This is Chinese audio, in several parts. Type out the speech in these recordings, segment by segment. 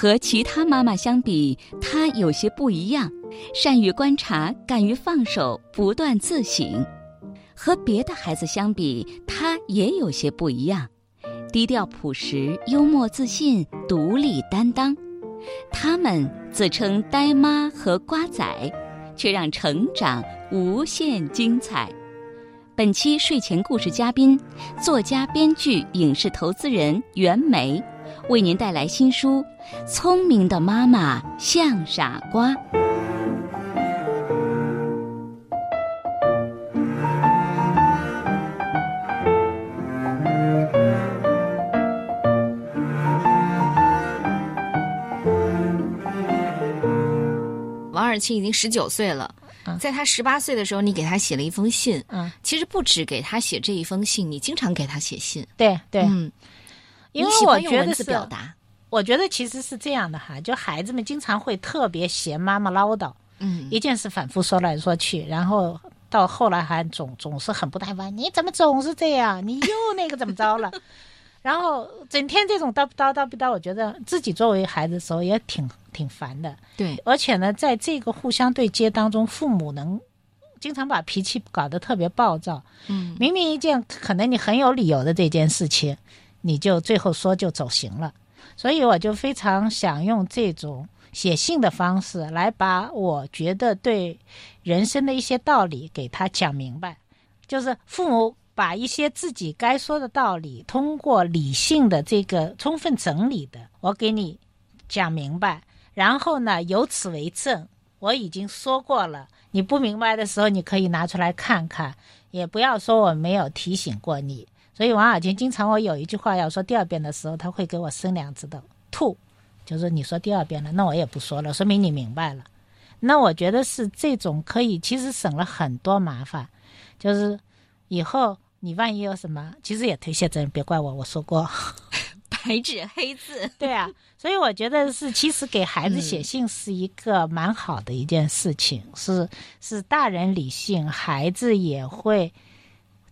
和其他妈妈相比，她有些不一样，善于观察，敢于放手，不断自省。和别的孩子相比，她也有些不一样，低调朴实，幽默自信，独立担当。他们自称“呆妈”和“瓜仔”，却让成长无限精彩。本期睡前故事嘉宾，作家、编剧、影视投资人袁枚。为您带来新书《聪明的妈妈像傻瓜》。王尔清已经十九岁了，在他十八岁的时候，你给他写了一封信。嗯，其实不止给他写这一封信，你经常给他写信。对对，嗯，因为我觉得是表达。我觉得其实是这样的哈，就孩子们经常会特别嫌妈妈唠叨，嗯一件事反复说来说去，然后到后来还总总是很不耐烦，你怎么总是这样？你又那个怎么着了？然后整天这种叨叨叨叨，我觉得自己作为孩子的时候也挺挺烦的。对，而且呢，在这个互相对接当中，父母能经常把脾气搞得特别暴躁。嗯明明一件可能你很有理由的这件事情，你就最后说就走形了。所以我就非常想用这种写信的方式来把我觉得对人生的一些道理给他讲明白，就是父母把一些自己该说的道理，通过理性的这个充分整理的，我给你讲明白，然后呢，由此为证，我已经说过了。你不明白的时候，你可以拿出来看看，也不要说我没有提醒过你。所以王尔清经常我有一句话要说第二遍的时候，他会给我生两只的吐，就是你说第二遍了，那我也不说了，说明你明白了。那我觉得是这种可以，其实省了很多麻烦，就是以后你万一有什么，其实也推卸责任，别怪我，我说过。白纸黑字。对啊，所以我觉得是，其实给孩子嗯写信是一个蛮好的一件事情，是是大人理性，孩子也会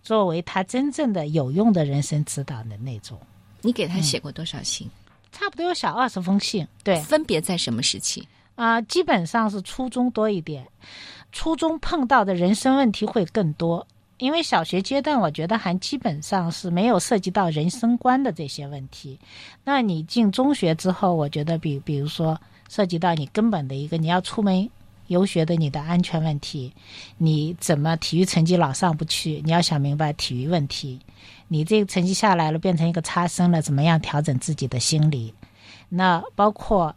作为他真正的有用的人生指导的那种。你给他写过多少信？差不多有小二十封信，对分别在什么时期？啊、基本上是初中多一点，初中碰到的人生问题会更多。因为小学阶段，我觉得还基本上是没有涉及到人生观的这些问题。那你进中学之后，我觉得比比如说涉及到你根本的一个你要出门游学的你的安全问题，你怎么体育成绩老上不去，你要想明白体育问题。你这个成绩下来了，变成一个差生了，怎么样调整自己的心理？那包括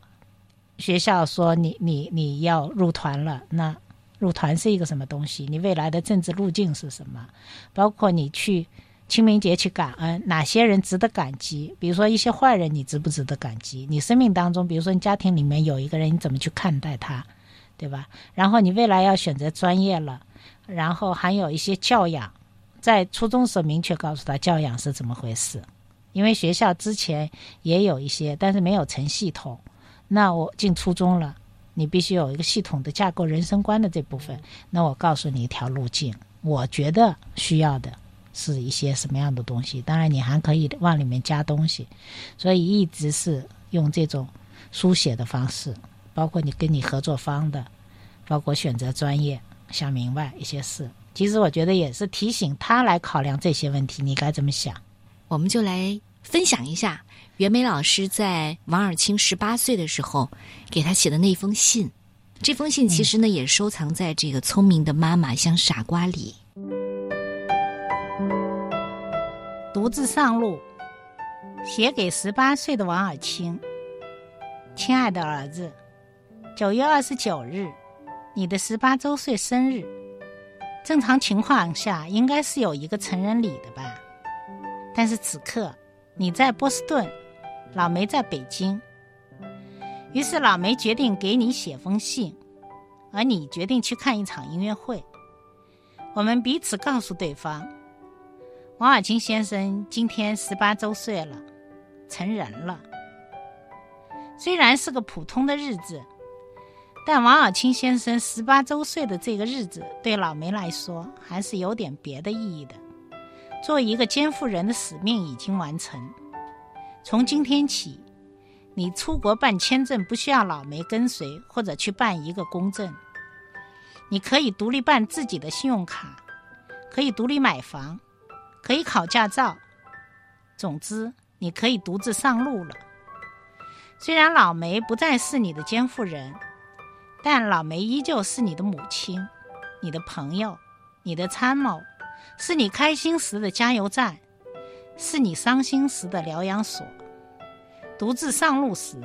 学校说你你你要入团了，那入团是一个什么东西？你未来的政治路径是什么？包括你去清明节去感恩，哪些人值得感激？比如说一些坏人，你值不值得感激？你生命当中，比如说你家庭里面有一个人，你怎么去看待他，对吧？然后你未来要选择专业了，然后还有一些教养，在初中时候明确告诉他教养是怎么回事，因为学校之前也有一些，但是没有成系统。那我进初中了，你必须有一个系统的架构人生观的这部分。那我告诉你一条路径，我觉得需要的是一些什么样的东西。当然，你还可以往里面加东西。所以一直是用这种书写的方式，包括你跟你合作方的，包括选择专业，想明白一些事。其实我觉得也是提醒他来考量这些问题，你该怎么想。我们就来分享一下袁枚老师在王尔清十八岁的时候给他写的那封信。这封信其实呢，也收藏在这个《聪明的妈妈像傻瓜》里。独自上路，写给十八岁的王尔清。亲爱的儿子，九月二十九日，你的十八周岁生日。正常情况下应该是有一个成人礼的吧，但是此刻你在波士顿，老梅在北京。于是老梅决定给你写封信，而你决定去看一场音乐会。我们彼此告诉对方。王尔清先生今天十八周岁了，成人了。虽然是个普通的日子，但王尔清先生十八周岁的这个日子，对老梅来说还是有点别的意义的。做一个监护人的使命已经完成，从今天起，你出国办签证不需要老梅跟随，或者去办一个公证。你可以独立办自己的信用卡，可以独立买房，可以考驾照。总之，你可以独自上路了。虽然老梅不再是你的监护人，但老梅依旧是你的母亲、你的朋友、你的参谋，是你开心时的加油站，是你伤心时的疗养所。独自上路时，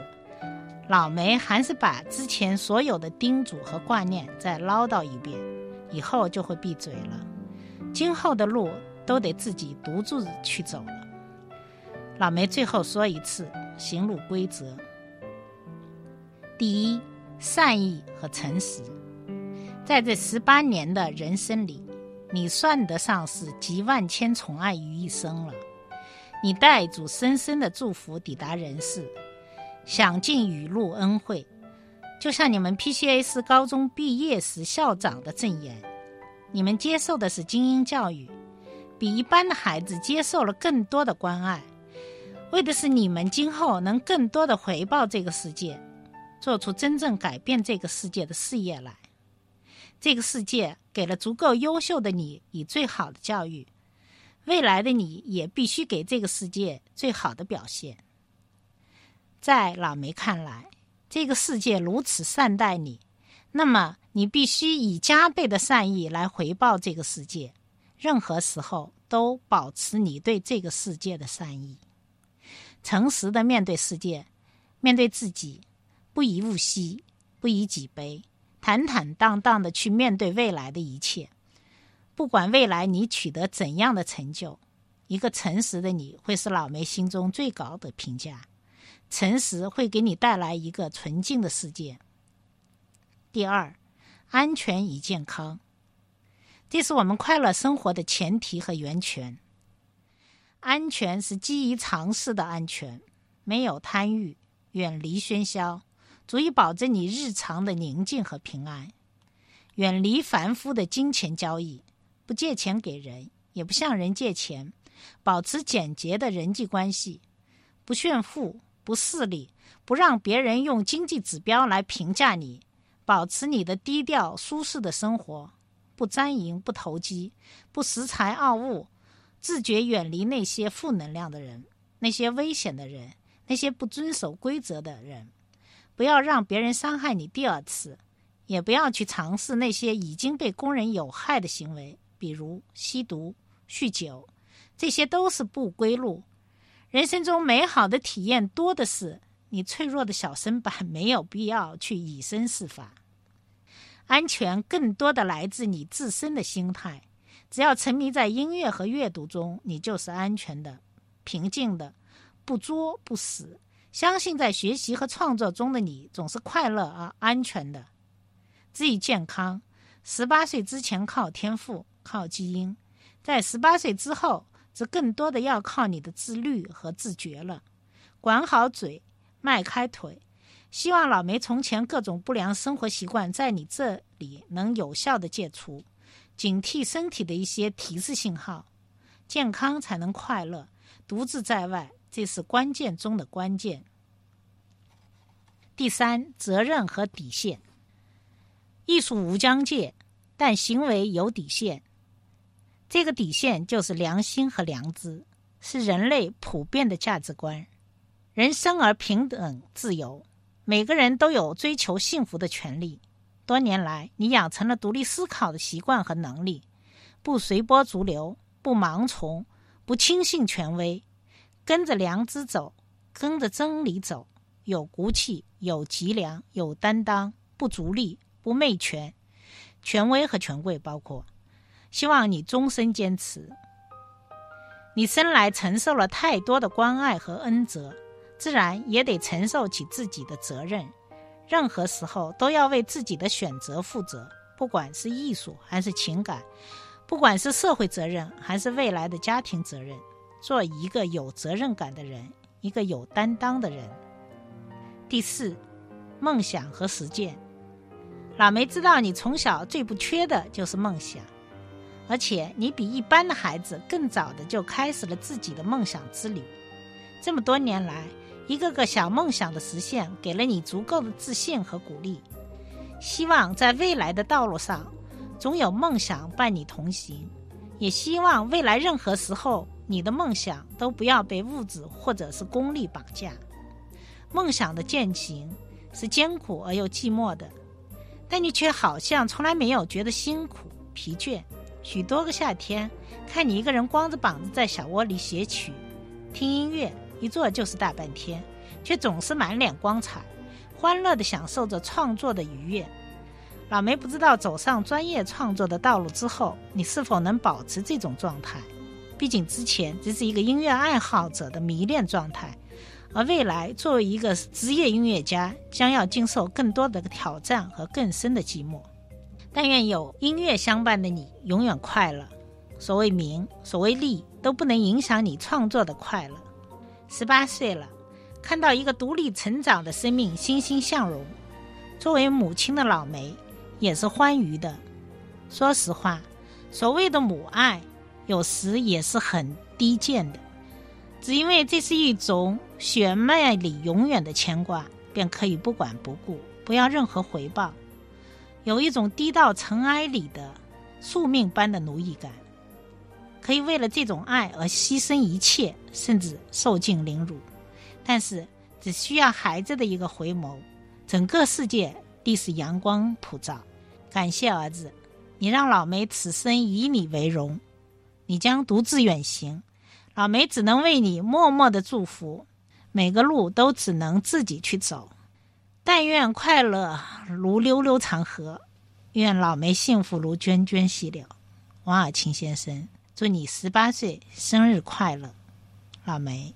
老梅还是把之前所有的叮嘱和挂念再唠叨一遍，以后就会闭嘴了。今后的路都得自己独自去走了。老梅最后说一次行路规则：第一，善意和诚实。在这十八年的人生里，你算得上是集万千宠爱于一身了。你带主深深的祝福抵达人世，享尽雨露恩惠，就像你们 P.C.A. 是高中毕业时校长的赠言。你们接受的是精英教育，比一般的孩子接受了更多的关爱，为的是你们今后能更多的回报这个世界，做出真正改变这个世界的事业来。这个世界给了足够优秀的你以最好的教育。未来的你也必须给这个世界最好的表现。在老梅看来，这个世界如此善待你，那么你必须以加倍的善意来回报这个世界。任何时候都保持你对这个世界的善意，诚实的面对世界，面对自己，不以物喜，不以己悲，坦坦荡荡的去面对未来的一切。不管未来你取得怎样的成就，一个诚实的你会是老梅心中最高的评价。诚实会给你带来一个纯净的世界。第二，安全与健康，这是我们快乐生活的前提和源泉。安全是基于常识的安全，没有贪欲，远离喧嚣，足以保证你日常的宁静和平安，远离繁复的金钱交易。不借钱给人，也不向人借钱，保持简洁的人际关系，不炫富，不势利，不让别人用经济指标来评价你，保持你的低调舒适的生活，不沾淫，不投机，不恃才傲物，自觉远离那些负能量的人，那些危险的人，那些不遵守规则的人，不要让别人伤害你第二次，也不要去尝试那些已经被公认有害的行为。比如吸毒、酗酒，这些都是不归路。人生中美好的体验多的是，你脆弱的小身板没有必要去以身试法。安全更多的来自你自身的心态。只要沉迷在音乐和阅读中，你就是安全的、平静的、不作不死。相信在学习和创作中的你，总是快乐而安全的。至于健康，十八岁之前靠天赋。靠基因，在十八岁之后，则更多的要靠你的自律和自觉了。管好嘴，迈开腿。希望老梅从前各种不良生活习惯在你这里能有效的戒除，警惕身体的一些提示信号，健康才能快乐。独自在外，这是关键中的关键。第三，责任和底线。艺术无疆界，但行为有底线。这个底线就是良心和良知，是人类普遍的价值观。人生而平等、自由，每个人都有追求幸福的权利。多年来，你养成了独立思考的习惯和能力，不随波逐流，不盲从，不轻信权威，跟着良知走，跟着真理走，有骨气，有脊梁，有担当，不逐利，不媚权。权威和权贵包括。希望你终身坚持。你生来承受了太多的关爱和恩泽，自然也得承受起自己的责任。任何时候都要为自己的选择负责，不管是艺术还是情感，不管是社会责任还是未来的家庭责任，做一个有责任感的人，一个有担当的人。第四，梦想和实践。老梅知道你从小最不缺的就是梦想。而且你比一般的孩子更早的就开始了自己的梦想之旅。这么多年来，一个个小梦想的实现，给了你足够的自信和鼓励。希望在未来的道路上，总有梦想伴你同行。也希望未来任何时候，你的梦想都不要被物质或者是功利绑架。梦想的践行是艰苦而又寂寞的，但你却好像从来没有觉得辛苦疲倦。许多个夏天，看你一个人光着膀子在小窝里写曲、听音乐，一坐就是大半天，却总是满脸光彩，欢乐地享受着创作的愉悦。老梅不知道走上专业创作的道路之后，你是否能保持这种状态？毕竟之前只是一个音乐爱好者的迷恋状态，而未来作为一个职业音乐家，将要经受更多的挑战和更深的寂寞。但愿有音乐相伴的你永远快乐。所谓名，所谓利，都不能影响你创作的快乐。十八岁了，看到一个独立成长的生命欣欣向荣，作为母亲的老梅。也是欢愉的。说实话，所谓的母爱，有时也是很低贱的。只因为这是一种血脉里永远的牵挂，便可以不管不顾，不要任何回报。有一种低到尘埃里的宿命般的奴役感，可以为了这种爱而牺牲一切，甚至受尽凌辱。但是，只需要孩子的一个回眸，整个世界。必是阳光普照，感谢儿子，你让老梅此生以你为荣。你将独自远行，老梅只能为你默默的祝福。每个路都只能自己去走。但愿快乐如溜溜长河，愿老梅幸福如涓涓细流。王尔清先生，祝你十八岁生日快乐，老梅。